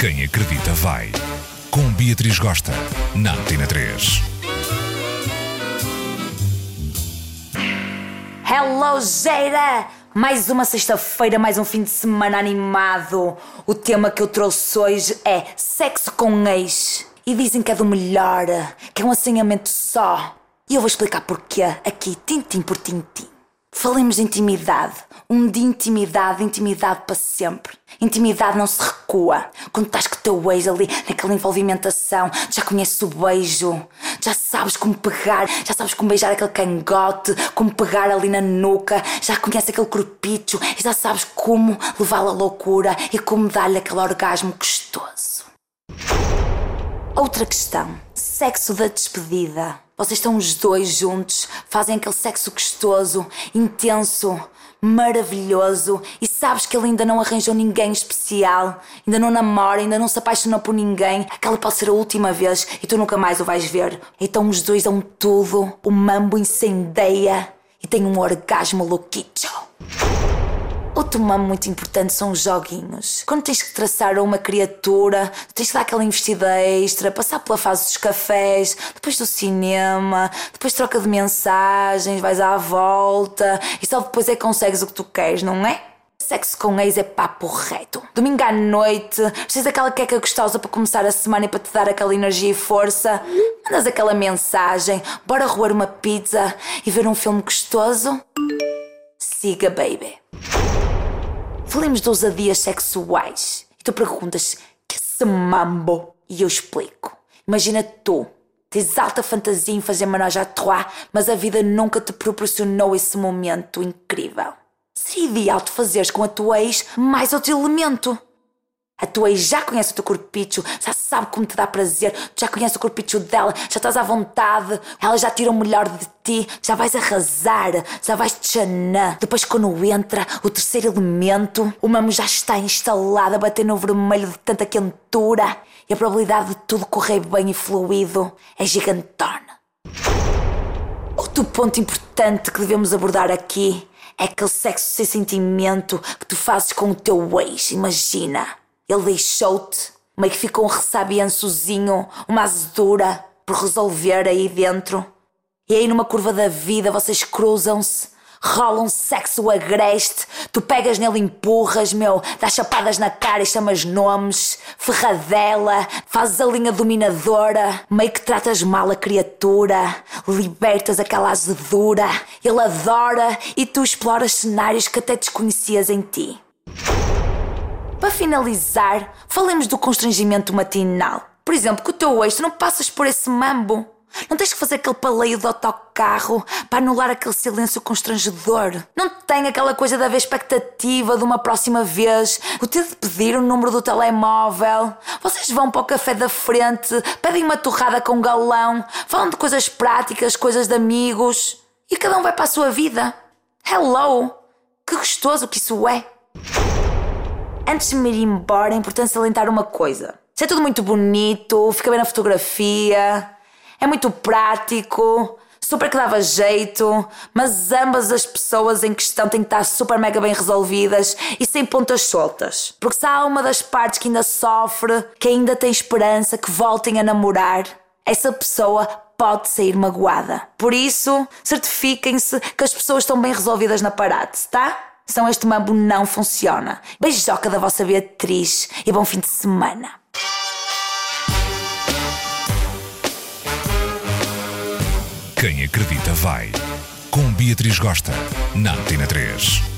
Quem acredita vai. Com Beatriz Gosta, na Antena 3. Hello, Geira! Mais uma sexta-feira, mais um fim de semana animado. O tema que eu trouxe hoje é sexo com ex. E dizem que é do melhor, que é um assanhamento só. E eu vou explicar porquê aqui, tintim por tintim. Falemos de intimidade. Um de intimidade, intimidade para sempre. Intimidade não se recua. Quando estás com o teu ex ali, naquela envolvimentação, já conheces o beijo, já sabes como pegar, já sabes como beijar aquele cangote, como pegar ali na nuca, já conheces aquele corpicho e já sabes como levá-lo à loucura e como dar-lhe aquele orgasmo gostoso. Outra questão: sexo da despedida. Vocês estão os dois juntos, fazem aquele sexo gostoso, intenso, maravilhoso e sabes que ele ainda não arranjou ninguém especial, ainda não namora, ainda não se apaixonou por ninguém. Aquela pode ser a última vez e tu nunca mais o vais ver. Então os dois dão tudo, o mambo incendeia e tem um orgasmo louquicho. Outro mamo muito importante são os joguinhos. Quando tens que traçar uma criatura, tens que dar aquela investida extra, passar pela fase dos cafés, depois do cinema, depois troca de mensagens, vais à volta e só depois é que consegues o que tu queres, não é? Sexo com ex é papo reto. Domingo à noite, precisas daquela queca gostosa para começar a semana e para te dar aquela energia e força. Mandas aquela mensagem, bora roer uma pizza e ver um filme gostoso? Siga, baby. Falemos de ousadias sexuais. E tu perguntas, que se mambo? E eu explico. Imagina tu, tens alta fantasia em fazer menage à trois, mas a vida nunca te proporcionou esse momento incrível. Seria ideal tu fazeres com a tua ex mais outro elemento. A tua ex já conhece o teu corpicho, já sabe como te dá prazer, tu já conheces o corpicho dela, já estás à vontade, ela já tira o melhor de ti, já vais arrasar, já vais te chanar. Depois, quando entra o terceiro elemento, o mamo já está instalado a bater no vermelho de tanta quentura e a probabilidade de tudo correr bem e fluido é gigantona. Outro ponto importante que devemos abordar aqui é aquele sexo sem sentimento que tu fazes com o teu ex, imagina. Ele deixou-te, meio que ficou um ressabiançozinho, uma azedura por resolver aí dentro. E aí numa curva da vida vocês cruzam-se, rolam sexo agreste, tu pegas nele, empurras, meu, dás chapadas na cara e chamas nomes, ferradela, fazes a linha dominadora, meio que tratas mal a criatura, libertas aquela azedura, ele adora e tu exploras cenários que até desconhecias em ti. Para finalizar, falemos do constrangimento matinal. Por exemplo, com o teu ex, tu não passas por esse mambo. Não tens que fazer aquele paleio de autocarro para anular aquele silêncio constrangedor. Não tem aquela coisa haver expectativa de uma próxima vez, o ter de pedir o número do telemóvel. Vocês vão para o café da frente, pedem uma torrada com galão, falam de coisas práticas, coisas de amigos e cada um vai para a sua vida. Hello! Que gostoso que isso é! Antes de me ir embora, é importante salientar uma coisa. Isso é tudo muito bonito, fica bem na fotografia, é muito prático, super que dava jeito, mas ambas as pessoas em questão têm que estar super mega bem resolvidas e sem pontas soltas. Porque se há uma das partes que ainda sofre, que ainda tem esperança que voltem a namorar, essa pessoa pode sair magoada. Por isso, certifiquem-se que as pessoas estão bem resolvidas na parade, tá? Senão este mambo não funciona. Beijoca da vossa Beatriz e bom fim de semana. Quem acredita vai. Com Beatriz Gosta, na Antena 3.